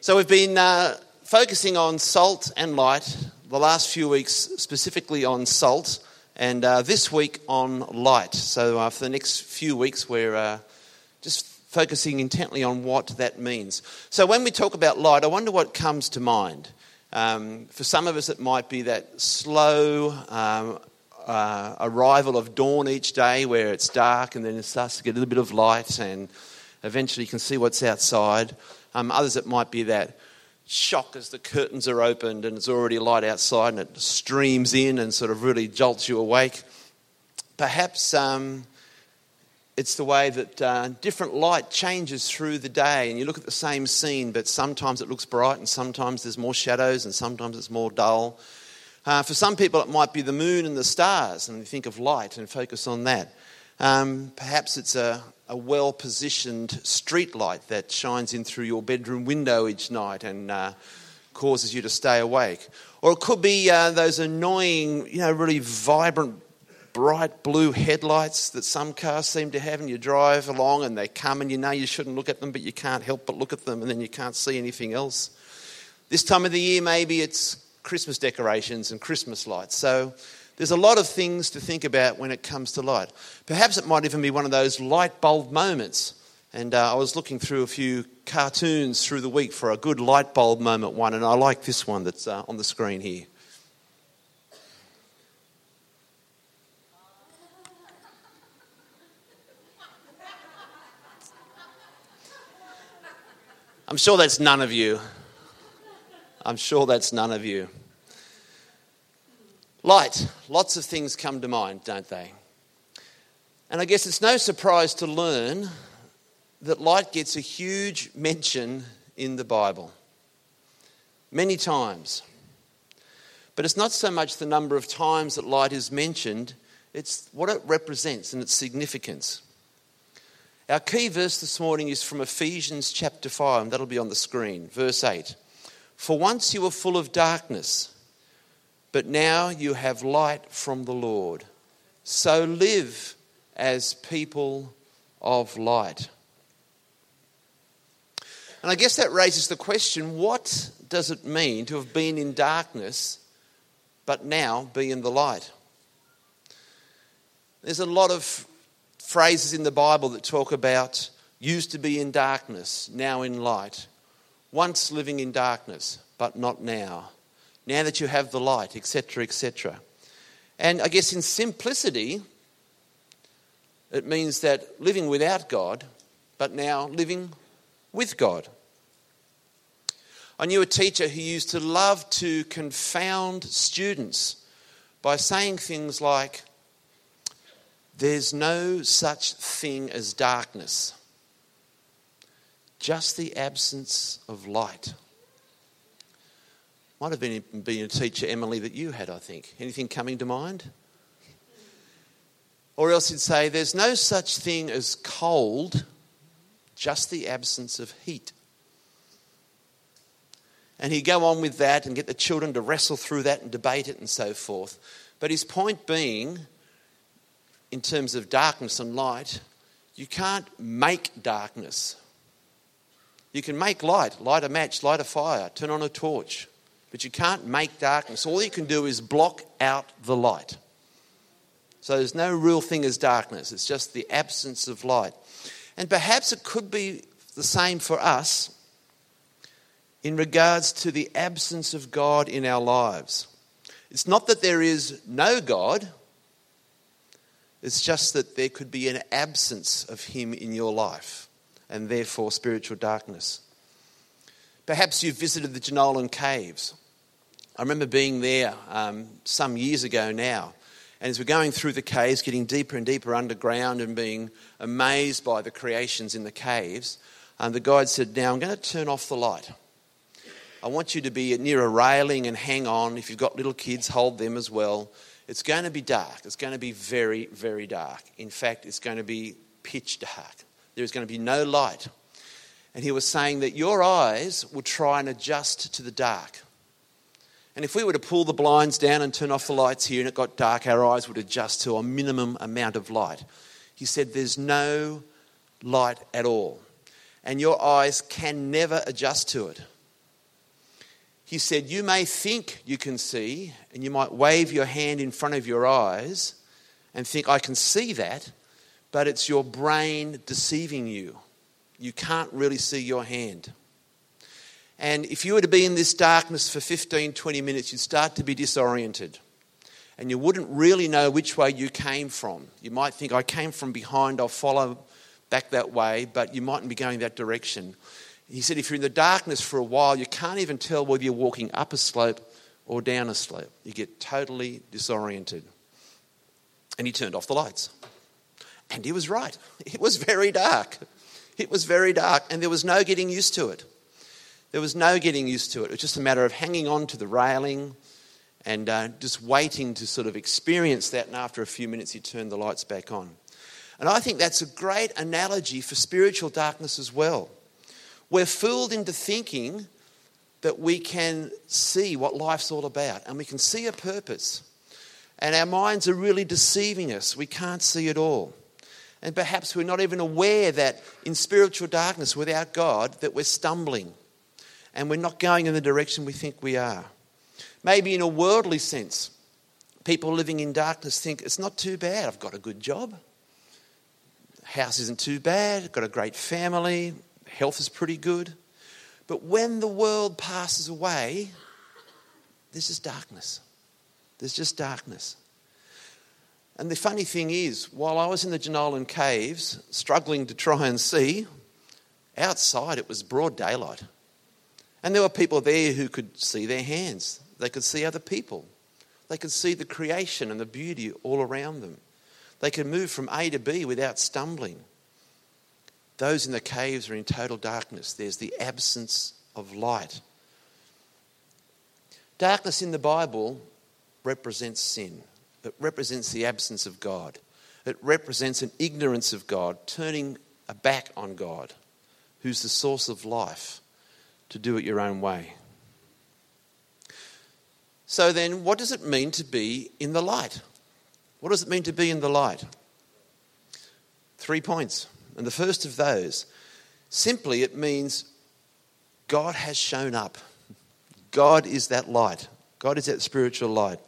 So we've been uh, focusing on salt and light the last few weeks, specifically on salt, and uh, this week on light. So uh, for the next few weeks, we're uh, just focusing intently on what that means. So when we talk about light, I wonder what comes to mind. Um, for some of us, it might be that slow um, uh, arrival of dawn each day where it's dark and then it starts to get a little bit of light and eventually you can see what's outside. Um, others, it might be that shock as the curtains are opened and it's already light outside and it streams in and sort of really jolts you awake. Perhaps um, it's the way that uh, different light changes through the day and you look at the same scene, but sometimes it looks bright and sometimes there's more shadows and sometimes it's more dull. Uh, for some people, it might be the moon and the stars, and you think of light and focus on that. Um, perhaps it's a, a well positioned street light that shines in through your bedroom window each night and uh, causes you to stay awake. Or it could be uh, those annoying, you know, really vibrant, bright blue headlights that some cars seem to have, and you drive along and they come and you know you shouldn't look at them, but you can't help but look at them, and then you can't see anything else. This time of the year, maybe it's Christmas decorations and Christmas lights. So there's a lot of things to think about when it comes to light. Perhaps it might even be one of those light bulb moments. And uh, I was looking through a few cartoons through the week for a good light bulb moment one, and I like this one that's uh, on the screen here. I'm sure that's none of you. I'm sure that's none of you. Light. Lots of things come to mind, don't they? And I guess it's no surprise to learn that light gets a huge mention in the Bible. Many times. But it's not so much the number of times that light is mentioned, it's what it represents and its significance. Our key verse this morning is from Ephesians chapter 5, and that'll be on the screen, verse 8. For once you were full of darkness, but now you have light from the Lord. So live as people of light. And I guess that raises the question what does it mean to have been in darkness but now be in the light? There's a lot of phrases in the Bible that talk about used to be in darkness, now in light, once living in darkness, but not now now that you have the light, etc., etc. And I guess in simplicity, it means that living without God, but now living with God. I knew a teacher who used to love to confound students by saying things like, There's no such thing as darkness, just the absence of light. Might have been, been a teacher, Emily, that you had, I think. Anything coming to mind? Or else he'd say, There's no such thing as cold, just the absence of heat. And he'd go on with that and get the children to wrestle through that and debate it and so forth. But his point being, in terms of darkness and light, you can't make darkness. You can make light, light a match, light a fire, turn on a torch. But you can't make darkness. All you can do is block out the light. So there's no real thing as darkness, it's just the absence of light. And perhaps it could be the same for us in regards to the absence of God in our lives. It's not that there is no God, it's just that there could be an absence of Him in your life and therefore spiritual darkness. Perhaps you've visited the Jenolan Caves. I remember being there um, some years ago now. And as we're going through the caves, getting deeper and deeper underground and being amazed by the creations in the caves, um, the guide said, Now I'm going to turn off the light. I want you to be near a railing and hang on. If you've got little kids, hold them as well. It's going to be dark. It's going to be very, very dark. In fact, it's going to be pitch dark. There's going to be no light. And he was saying that your eyes will try and adjust to the dark. And if we were to pull the blinds down and turn off the lights here and it got dark, our eyes would adjust to a minimum amount of light. He said, There's no light at all. And your eyes can never adjust to it. He said, You may think you can see, and you might wave your hand in front of your eyes and think, I can see that, but it's your brain deceiving you. You can't really see your hand. And if you were to be in this darkness for 15, 20 minutes, you'd start to be disoriented. And you wouldn't really know which way you came from. You might think, I came from behind, I'll follow back that way, but you mightn't be going that direction. He said, if you're in the darkness for a while, you can't even tell whether you're walking up a slope or down a slope. You get totally disoriented. And he turned off the lights. And he was right. It was very dark. It was very dark, and there was no getting used to it. There was no getting used to it. It was just a matter of hanging on to the railing and uh, just waiting to sort of experience that. And after a few minutes, he turned the lights back on. And I think that's a great analogy for spiritual darkness as well. We're fooled into thinking that we can see what life's all about and we can see a purpose. And our minds are really deceiving us. We can't see it all. And perhaps we're not even aware that in spiritual darkness without God that we're stumbling and we're not going in the direction we think we are. Maybe in a worldly sense, people living in darkness think it's not too bad. I've got a good job. House isn't too bad. I've got a great family. Health is pretty good. But when the world passes away, there's just darkness. There's just darkness. And the funny thing is, while I was in the Jenolan caves, struggling to try and see, outside it was broad daylight. And there were people there who could see their hands, they could see other people, they could see the creation and the beauty all around them. They could move from A to B without stumbling. Those in the caves are in total darkness. There's the absence of light. Darkness in the Bible represents sin, it represents the absence of God, it represents an ignorance of God, turning a back on God, who's the source of life to do it your own way. So, then, what does it mean to be in the light? What does it mean to be in the light? Three points. And the first of those simply it means God has shown up. God is that light, God is that spiritual light.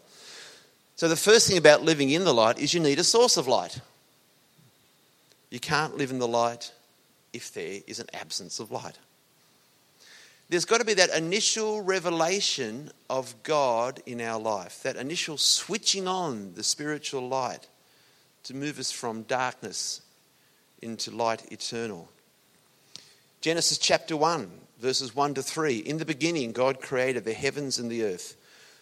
So, the first thing about living in the light is you need a source of light. You can't live in the light if there is an absence of light there's got to be that initial revelation of God in our life, that initial switching on the spiritual light to move us from darkness into light eternal. Genesis chapter 1, verses 1 to 3. In the beginning, God created the heavens and the earth.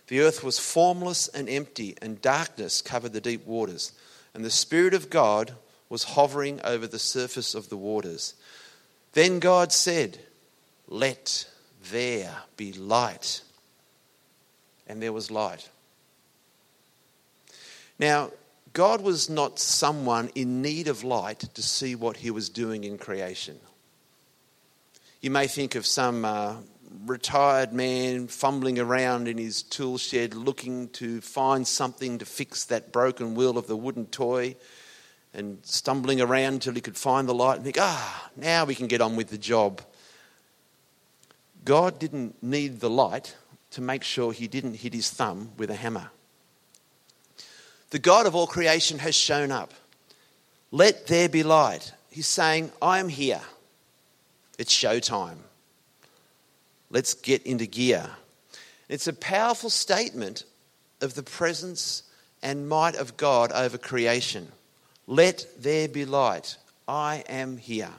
The earth was formless and empty, and darkness covered the deep waters. And the Spirit of God was hovering over the surface of the waters. Then God said, Let there be light. And there was light. Now, God was not someone in need of light to see what he was doing in creation. You may think of some uh, retired man fumbling around in his tool shed looking to find something to fix that broken wheel of the wooden toy and stumbling around until he could find the light and think, ah, now we can get on with the job. God didn't need the light to make sure he didn't hit his thumb with a hammer. The God of all creation has shown up. Let there be light. He's saying, I am here. It's showtime. Let's get into gear. It's a powerful statement of the presence and might of God over creation. Let there be light. I am here.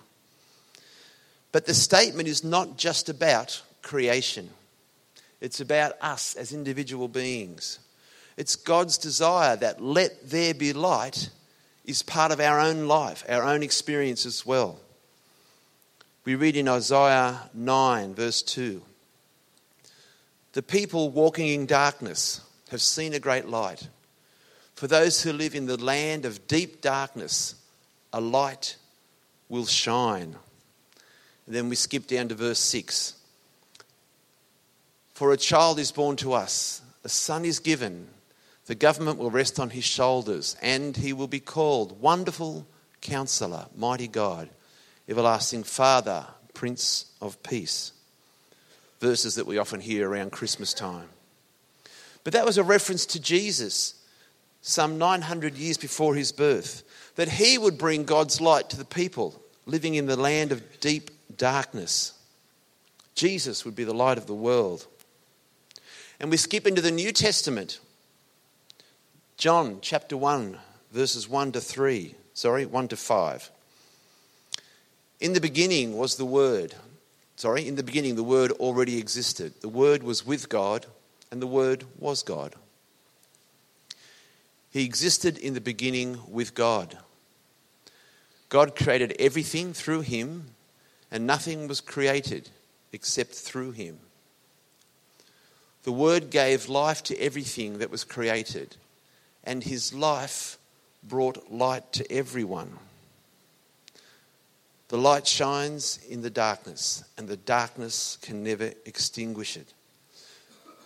But the statement is not just about creation, it's about us as individual beings. It's God's desire that let there be light is part of our own life, our own experience as well. We read in Isaiah 9, verse 2 The people walking in darkness have seen a great light. For those who live in the land of deep darkness, a light will shine. And then we skip down to verse 6. For a child is born to us, a son is given, the government will rest on his shoulders, and he will be called Wonderful Counselor, Mighty God, Everlasting Father, Prince of Peace. verses that we often hear around Christmas time. But that was a reference to Jesus some 900 years before his birth, that he would bring God's light to the people living in the land of deep darkness. Jesus would be the light of the world. And we skip into the New Testament. John chapter 1, verses 1 to 3, sorry, 1 to 5. In the beginning was the Word. Sorry, in the beginning the Word already existed. The Word was with God, and the Word was God. He existed in the beginning with God. God created everything through him, and nothing was created except through him. The Word gave life to everything that was created, and his life brought light to everyone. The light shines in the darkness, and the darkness can never extinguish it.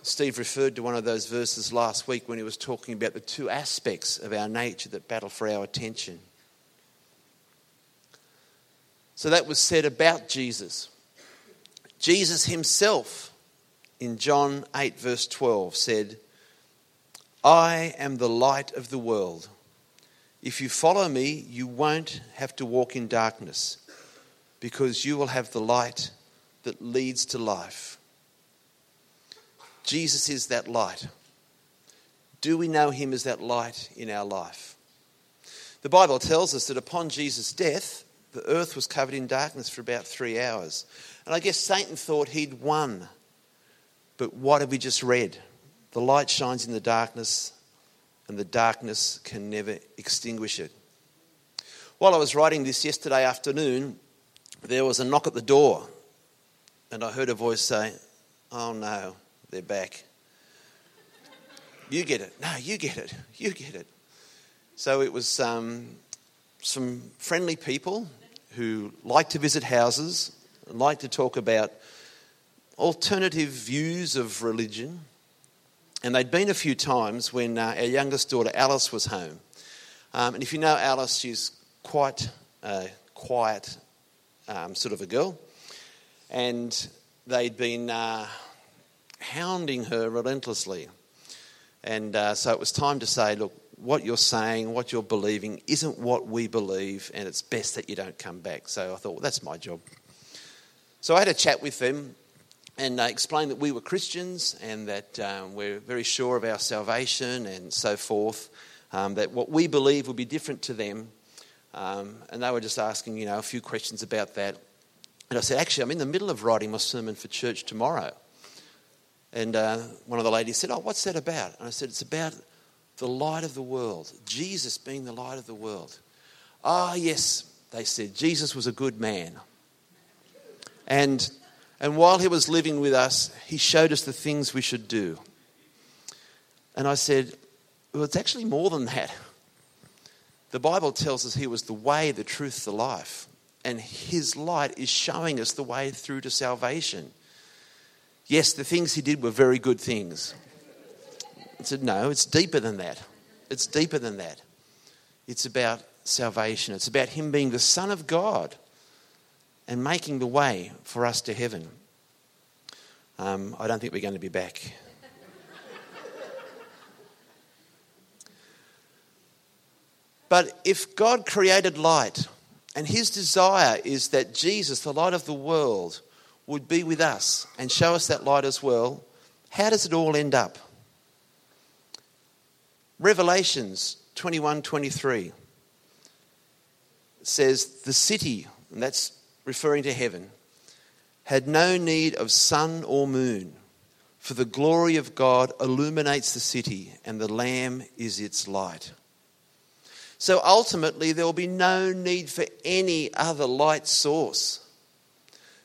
Steve referred to one of those verses last week when he was talking about the two aspects of our nature that battle for our attention. So that was said about Jesus. Jesus himself, in John 8, verse 12, said, I am the light of the world. If you follow me, you won't have to walk in darkness because you will have the light that leads to life. Jesus is that light. Do we know him as that light in our life? The Bible tells us that upon Jesus' death, the earth was covered in darkness for about three hours. And I guess Satan thought he'd won. But what have we just read? The light shines in the darkness, and the darkness can never extinguish it. While I was writing this yesterday afternoon, there was a knock at the door, and I heard a voice say, Oh no, they're back. You get it. No, you get it. You get it. So it was um, some friendly people who like to visit houses, and like to talk about alternative views of religion. And they'd been a few times when uh, our youngest daughter Alice was home. Um, and if you know Alice, she's quite a quiet um, sort of a girl. And they'd been uh, hounding her relentlessly. And uh, so it was time to say, look, what you're saying, what you're believing, isn't what we believe, and it's best that you don't come back. So I thought, well, that's my job. So I had a chat with them and uh, explained that we were Christians and that um, we're very sure of our salvation and so forth, um, that what we believe will be different to them. Um, and they were just asking, you know, a few questions about that. And I said, actually, I'm in the middle of writing my sermon for church tomorrow. And uh, one of the ladies said, Oh, what's that about? And I said, It's about the light of the world, Jesus being the light of the world. Ah, oh, yes, they said, Jesus was a good man. And, and while he was living with us, he showed us the things we should do. And I said, Well, it's actually more than that. The Bible tells us he was the way, the truth, the life. And his light is showing us the way through to salvation. Yes, the things he did were very good things. I said, No, it's deeper than that. It's deeper than that. It's about salvation, it's about him being the Son of God and making the way for us to heaven. Um, I don't think we're going to be back. But if God created light, and his desire is that Jesus, the light of the world, would be with us and show us that light as well, how does it all end up? Revelations 21 23 says, The city, and that's referring to heaven, had no need of sun or moon, for the glory of God illuminates the city, and the Lamb is its light. So ultimately, there will be no need for any other light source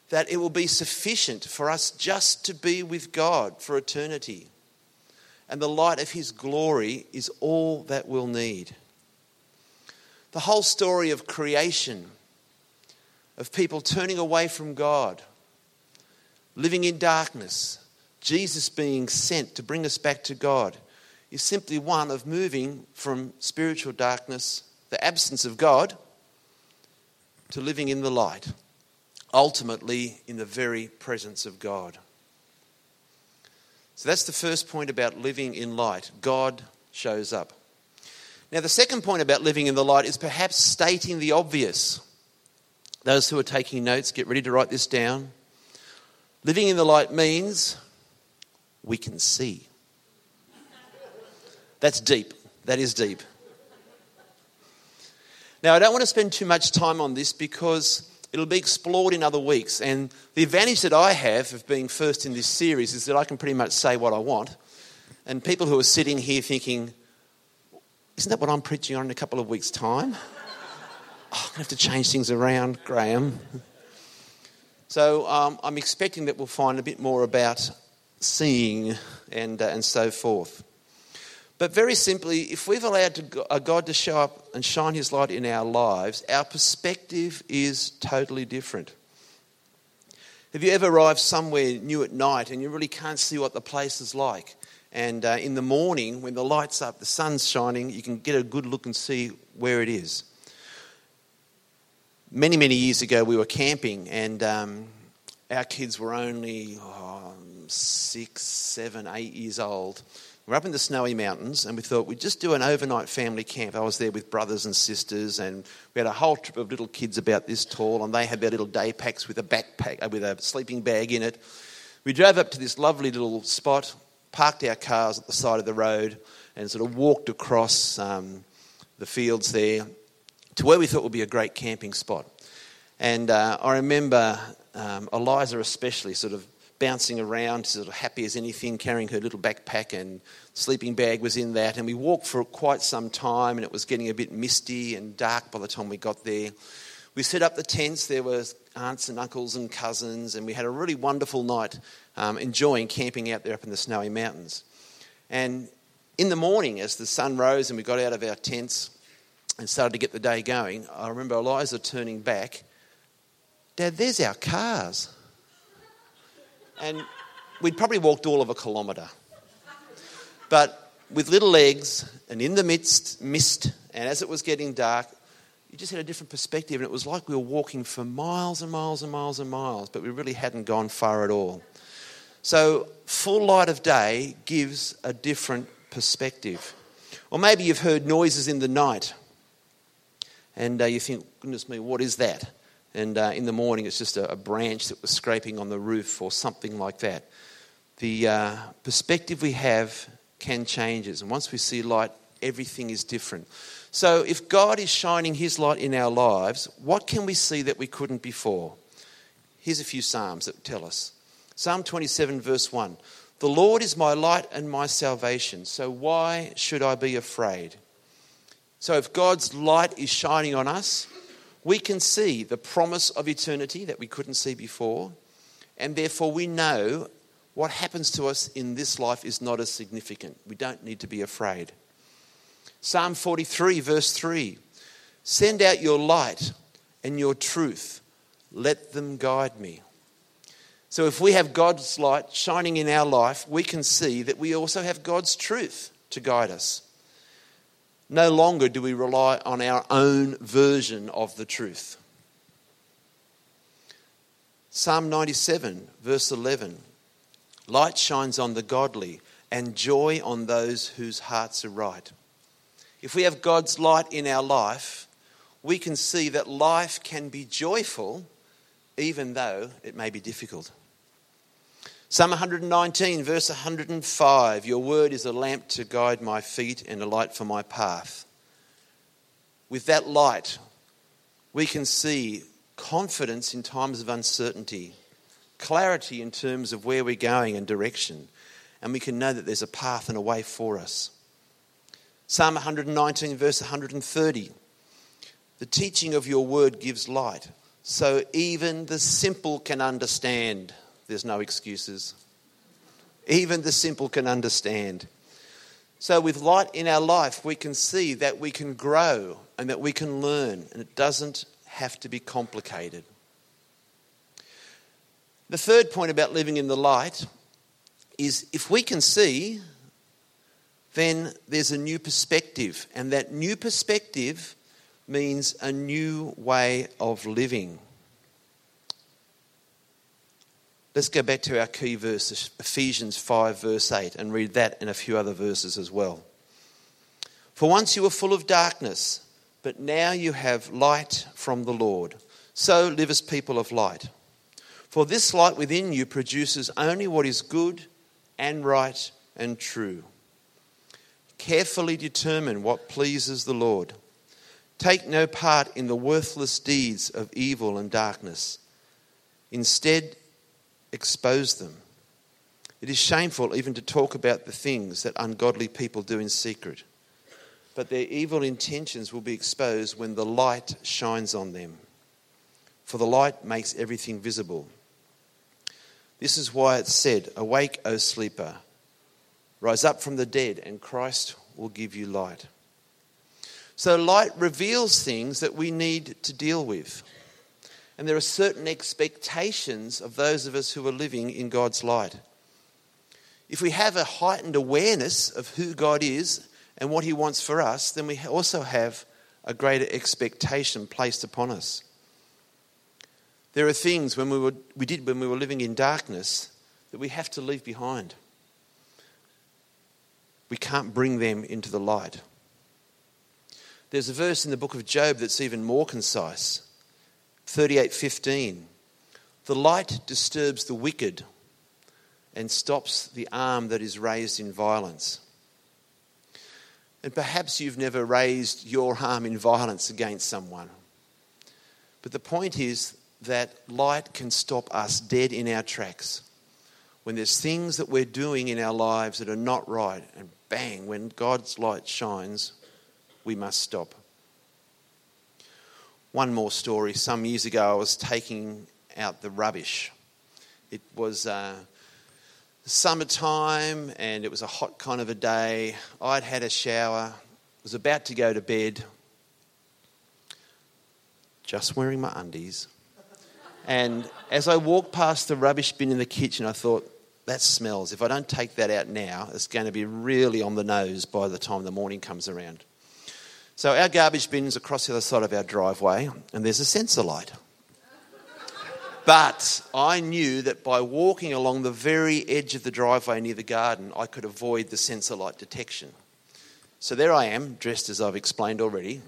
that it will be sufficient for us just to be with God for eternity. And the light of His glory is all that we'll need. The whole story of creation, of people turning away from God, living in darkness, Jesus being sent to bring us back to God, is simply one of moving from spiritual darkness, the absence of God, to living in the light ultimately in the very presence of God. So that's the first point about living in light. God shows up. Now, the second point about living in the light is perhaps stating the obvious. Those who are taking notes, get ready to write this down. Living in the light means we can see. That's deep. That is deep. Now, I don't want to spend too much time on this because it'll be explored in other weeks. And the advantage that I have of being first in this series is that I can pretty much say what I want. And people who are sitting here thinking, isn't that what I'm preaching on in a couple of weeks' time? Oh, I'm going to have to change things around, Graham. So um, I'm expecting that we'll find a bit more about seeing and, uh, and so forth. But very simply, if we've allowed a God to show up and shine his light in our lives, our perspective is totally different. Have you ever arrived somewhere new at night and you really can't see what the place is like? And uh, in the morning, when the light's up, the sun's shining, you can get a good look and see where it is many, many years ago, we were camping, and um, our kids were only oh, six, seven, eight years old. We're up in the snowy mountains, and we thought we'd just do an overnight family camp. I was there with brothers and sisters, and we had a whole trip of little kids about this tall, and they had their little day packs with a backpack, uh, with a sleeping bag in it. We drove up to this lovely little spot, parked our cars at the side of the road, and sort of walked across um, the fields there to where we thought would be a great camping spot. And uh, I remember um, Eliza, especially, sort of bouncing around, sort of happy as anything, carrying her little backpack and sleeping bag was in that. And we walked for quite some time, and it was getting a bit misty and dark by the time we got there. We set up the tents. There were aunts and uncles and cousins, and we had a really wonderful night um, enjoying camping out there up in the snowy mountains. And in the morning, as the sun rose and we got out of our tents, and started to get the day going, I remember Eliza turning back, Dad, there's our cars. And we'd probably walked all of a kilometre. But with little legs and in the midst, mist, and as it was getting dark, you just had a different perspective, and it was like we were walking for miles and miles and miles and miles, but we really hadn't gone far at all. So, full light of day gives a different perspective. Or maybe you've heard noises in the night and uh, you think, goodness me, what is that? And uh, in the morning, it's just a, a, branch that was scraping on the roof or something like that. The uh, perspective we have can change. And once we see light, everything is different. So, if God is shining His light in our lives, what can we see that we couldn't before? Here's a few Psalms that tell us Psalm 27, verse 1 The Lord is my light and my salvation, so why should I be afraid? So, if God's light is shining on us, we can see the promise of eternity that we couldn't see before, and therefore we know what happens to us in this life is not as significant. We don't need to be afraid. Psalm 43, verse 3 Send out your light and your truth, let them guide me. So, if we have God's light shining in our life, we can see that we also have God's truth to guide us. No longer do we rely on our own version of the truth. Psalm 97, verse 11 Light shines on the godly, and joy on those whose hearts are right. If we have God's light in our life, we can see that life can be joyful even though it may be difficult. Psalm 119, verse 105 Your word is a lamp to guide my feet and a light for my path. With that light, we can see confidence in times of uncertainty, clarity in terms of where we're going and direction, and we can know that there's a path and a way for us. Psalm 119, verse 130 The teaching of your word gives light, so even the simple can understand. There's no excuses. Even the simple can understand. So, with light in our life, we can see that we can grow and that we can learn, and it doesn't have to be complicated. The third point about living in the light is if we can see, then there's a new perspective, and that new perspective means a new way of living. Let's go back to our key verse, Ephesians 5, verse 8, and read that and a few other verses as well. For once you were full of darkness, but now you have light from the Lord. So live as people of light. For this light within you produces only what is good and right and true. Carefully determine what pleases the Lord. Take no part in the worthless deeds of evil and darkness. Instead, expose them. It is shameful even to talk about the things that ungodly people do in secret. But their evil intentions will be exposed when the light shines on them. For the light makes everything visible. This is why it's said, Awake, O sleeper, rise up from the dead, and Christ will give you light. So, light reveals things that we need to deal with. And there are certain expectations of those of us who are living in God's light. If we have a heightened awareness of who God is and what He wants for us, then we also have a greater expectation placed upon us. There are things when we, were, we did when we were living in darkness that we have to leave behind. We can't bring them into the light. There's a verse in the book of Job that's even more concise. 38:15 The light disturbs the wicked and stops the arm that is raised in violence. And perhaps you've never raised your arm in violence against someone. But the point is that light can stop us dead in our tracks. When there's things that we're doing in our lives that are not right, and bang, when God's light shines, we must stop. One more story. Some years ago, I was taking out the rubbish. It was uh, summertime and it was a hot kind of a day. I'd had a shower, was about to go to bed, just wearing my undies. And as I walked past the rubbish bin in the kitchen, I thought, that smells. If I don't take that out now, it's going to be really on the nose by the time the morning comes around. So our garbage bin's across the other side of our driveway, and there's a sensor light. But I knew that by walking along the very edge of the driveway near the garden, I could avoid the sensor light detection. So there I am, dressed as I've explained already,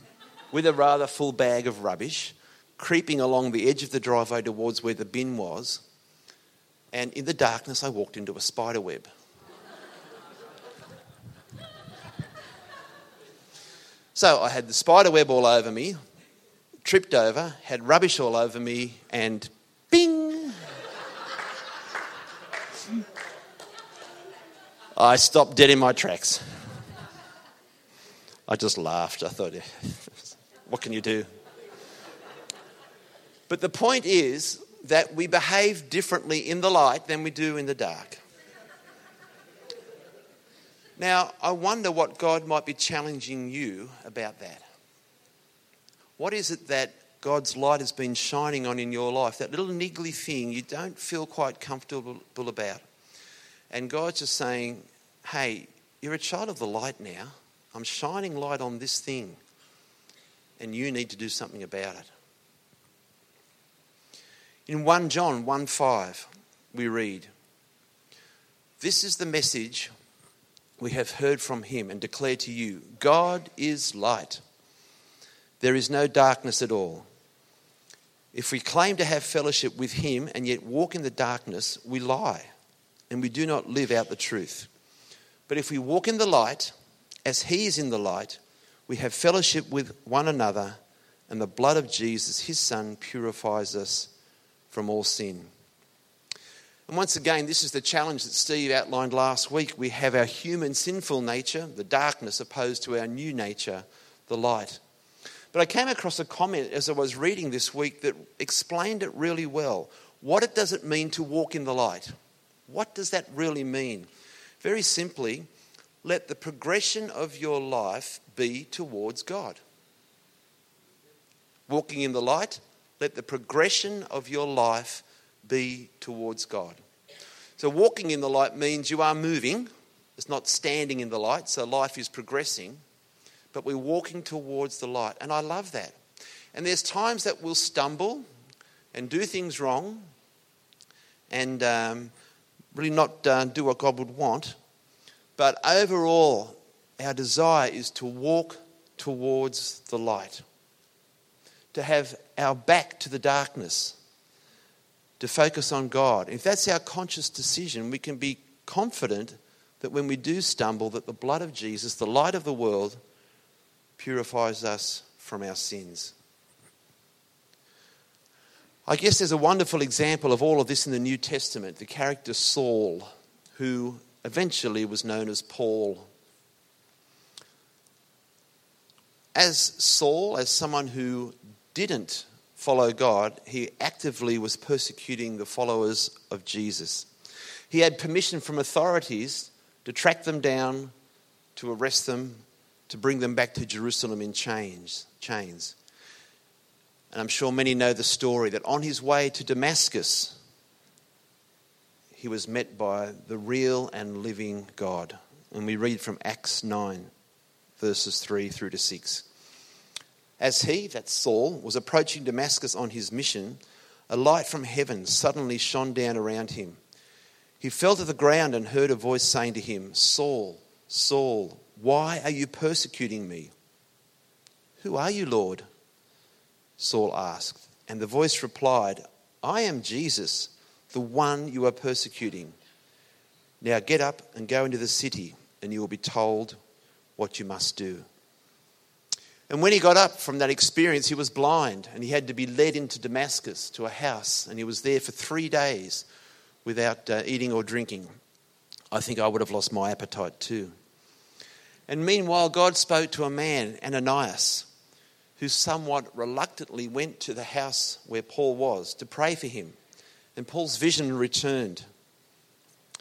with a rather full bag of rubbish, creeping along the edge of the driveway towards where the bin was. And in the darkness, I walked into a spider web. So I had the spider web all over me, tripped over, had rubbish all over me, and bing! I stopped dead in my tracks. I just laughed. I thought, what can you do? But the point is that we behave differently in the light than we do in the dark. Now, I wonder what God might be challenging you about that. What is it that God's light has been shining on in your life? That little niggly thing you don't feel quite comfortable about. And God's just saying, hey, you're a child of the light now. I'm shining light on this thing. And you need to do something about it. In 1 John 1 5, we read, This is the message we have heard from him and declare to you God is light. There is no darkness at all. If we claim to have fellowship with him and yet walk in the darkness, we lie and we do not live out the truth. But if we walk in the light, as he is in the light, we have fellowship with one another, and the blood of Jesus, his son, purifies us from all sin. And once again, this is the challenge that Steve outlined last week. We have our human sinful nature, the darkness, opposed to our new nature, the light. But I came across a comment as I was reading this week that explained it really well. What it does it mean to walk in the light? What does that really mean? Very simply, let the progression of your life be towards God. Walking in the light, let the progression of your life be towards God. So, walking in the light means you are moving, it's not standing in the light, so life is progressing, but we're walking towards the light. And I love that. And there's times that we'll stumble and do things wrong, and um, really not uh, do what God would want. But overall, our desire is to walk towards the light, to have our back to the darkness, to focus on God. If that's our conscious decision, we can be confident that when we do stumble, that the blood of Jesus, the light of the world, purifies us from our sins. I guess there's a wonderful example of all of this in the New Testament the character Saul, who eventually was known as Paul. As Saul, as someone who didn't follow God, he actively was persecuting the followers of Jesus. He had permission from authorities to track them down, to arrest them, to bring them back to Jerusalem in chains. chains. And I'm sure many know the story that on his way to Damascus, he was met by the real and living God. And we read from Acts 9, verses 3 through to 6. As he, that's Saul, was approaching Damascus on his mission, a light from heaven suddenly shone down around him. He fell to the ground and heard a voice saying to him, Saul, Saul, why are you persecuting me? Who are you, Lord? Saul asked. And the voice replied, I am Jesus, the one you are persecuting. Now get up and go into the city, and you will be told what you must do. And when he got up from that experience, he was blind, and he had to be led into Damascus to a house, and he was there for three days without uh, eating or drinking. I think I would have lost my appetite too. And meanwhile, God spoke to a man, Ananias who somewhat reluctantly went to the house where Paul was to pray for him. And Paul's vision returned.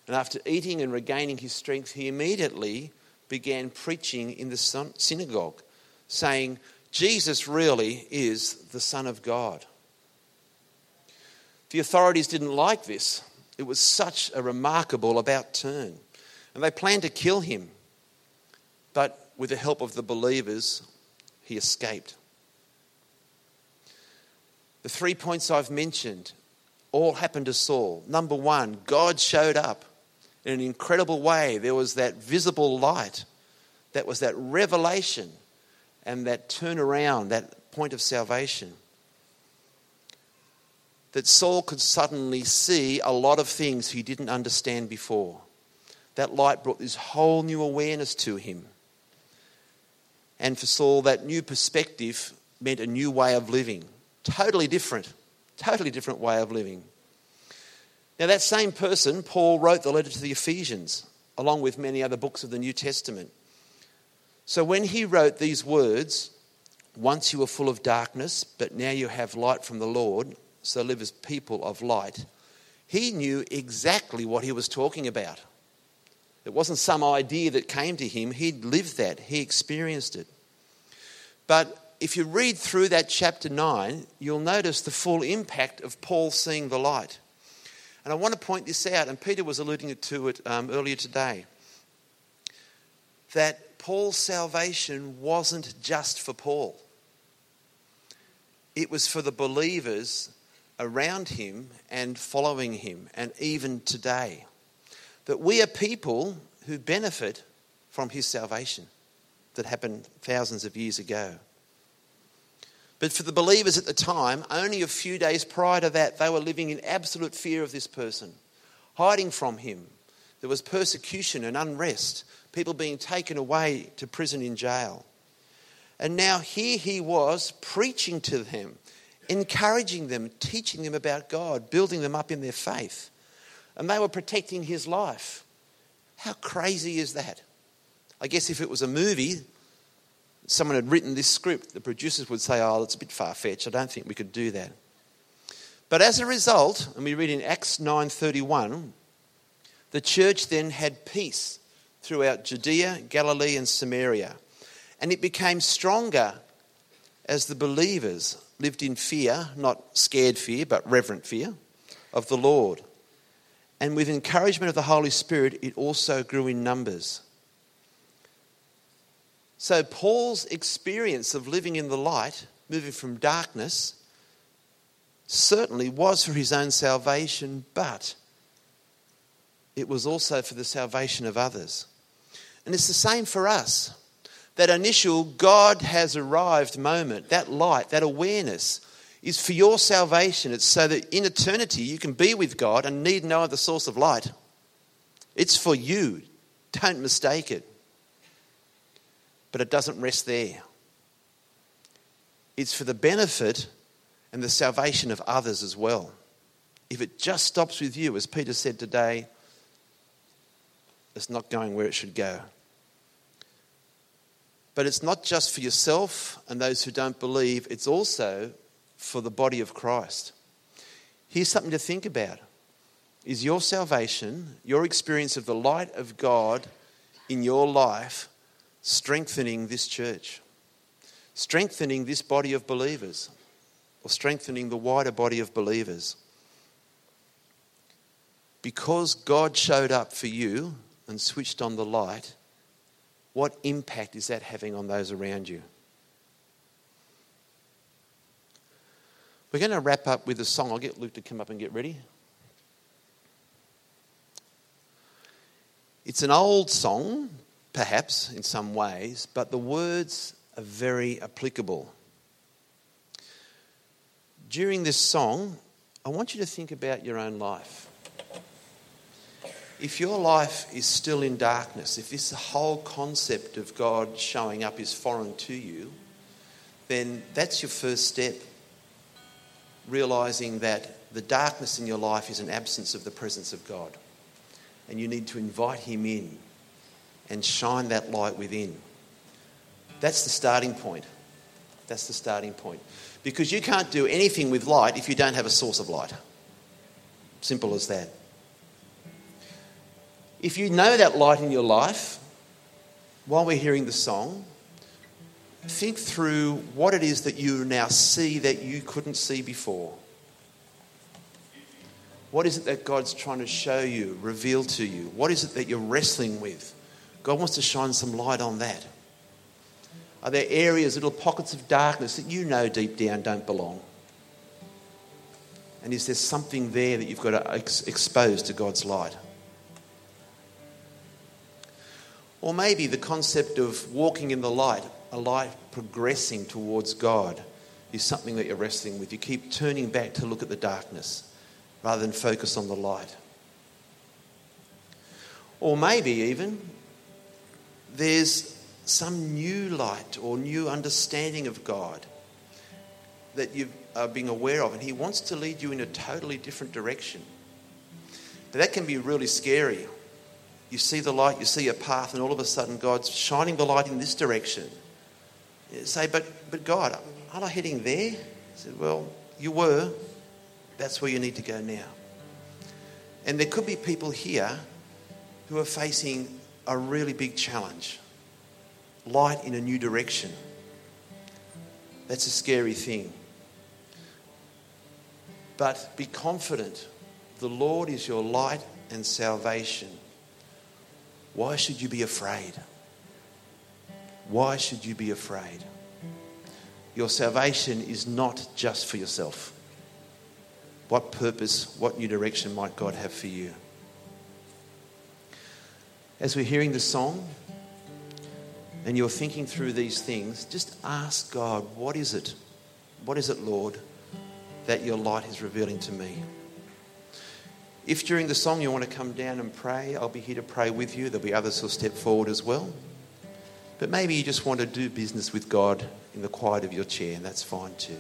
And after eating and regaining his strength, he immediately began preaching in the synagogue, saying, Jesus really is the Son of God. The authorities didn't like this. It was such a remarkable about turn. And they planned to kill him. But with the help of the believers, he escaped. The three points I've mentioned all happened to Saul. Number one, God showed up in an incredible way. There was that visible light, that was that revelation and that turnaround, that point of salvation. That Saul could suddenly see a lot of things he didn't understand before. That light brought this whole new awareness to him. And for Saul, that new perspective meant a new way of living Totally different. Totally different way of living. Now, that same person, Paul, wrote the letter to the Ephesians, along with many other books of the New Testament. So, when he wrote these words, once you were full of darkness, but now you have light from the Lord, so live as people of light, he knew exactly what he was talking about. It wasn't some idea that came to him, he'd lived that, he experienced it. But if you read through that chapter 9, you'll notice the full impact of Paul seeing the light. And I want to point this out, and Peter was alluding to it um, earlier today that Paul's salvation wasn't just for Paul, it was for the believers around him and following him, and even today. That we are people who benefit from his salvation that happened thousands of years ago. But for the believers at the time, only a few days prior to that, they were living in absolute fear of this person, hiding from him. There was persecution and unrest, people being taken away to prison in jail. And now here he was preaching to them, encouraging them, teaching them about God, building them up in their faith. And they were protecting his life. How crazy is that? I guess if it was a movie, someone had written this script, the producers would say, oh, it's a bit far fetched. I don't think we could do that. But as a result, and we read in Acts 9:31, the church then had peace throughout Judea, Galilee, and Samaria. And it became stronger as the believers lived in fear, not scared fear, but reverent fear of the Lord. And with encouragement of the Holy Spirit, it also grew in numbers. So, Paul's experience of living in the light, moving from darkness, certainly was for his own salvation, but it was also for the salvation of others. And it's the same for us. That initial God has arrived moment, that light, that awareness, is for your salvation. It's so that in eternity you can be with God and need no other source of light. It's for you. Don't mistake it. But it doesn't rest there. It's for the benefit and the salvation of others as well. If it just stops with you, as Peter said today, it's not going where it should go. But it's not just for yourself and those who don't believe, it's also for the body of Christ. Here's something to think about Is your salvation, your experience of the light of God in your life, strengthening this church? Strengthening this body of believers? Or strengthening the wider body of believers? Because God showed up for you and switched on the light, what impact is that having on those around you? We're going to wrap up with a song. I'll get Luke to come up and get ready. It's an old song, perhaps in some ways, but the words are very applicable. During this song, I want you to think about your own life. If your life is still in darkness, if this whole concept of God showing up is foreign to you, then that's your first step realizing that the darkness in your life is an absence of the presence of God. And you need to invite Him in and shine that light within. That's the starting point. That's the starting point. Because you can't do anything with light if you don't have a source of light. Simple as that. If you know that light in your life, while we're hearing the song, think through what it is that you now see that you couldn't see before. What is it that God's trying to show you, reveal to you? What is it that you're wrestling with? God wants to shine some light on that. Are there areas, little pockets of darkness that you know deep down don't belong? And is there something there that you've got to ex- expose to God's light? Or maybe the concept of walking in the light a light progressing towards God is something that you're wrestling with. You keep turning back to look at the darkness rather than focus on the light. Or maybe even there's some new light or new understanding of God that you are being aware of, and He wants to lead you in a totally different direction. But that can be really scary. You see the light, you see a path, and all of a sudden God's shining the light in this direction You say, but, but God, aren't I heading there? I said, well, you were. That's where you need to go now. And there could be people here who are facing a really big challenge light in a new direction. That's a scary thing. But be confident the Lord is your light and salvation. Why should you be afraid? Why should you be afraid? Your salvation is not just for yourself. What purpose, what new direction might God have for you? As we're hearing the song and you're thinking through these things, just ask God, what is it? What is it, Lord, that your light is revealing to me? If during the song you want to come down and pray, I'll be here to pray with you. There'll be others who'll step forward as well. But maybe you just want to do business with God in the quiet of your chair, and that's fine too.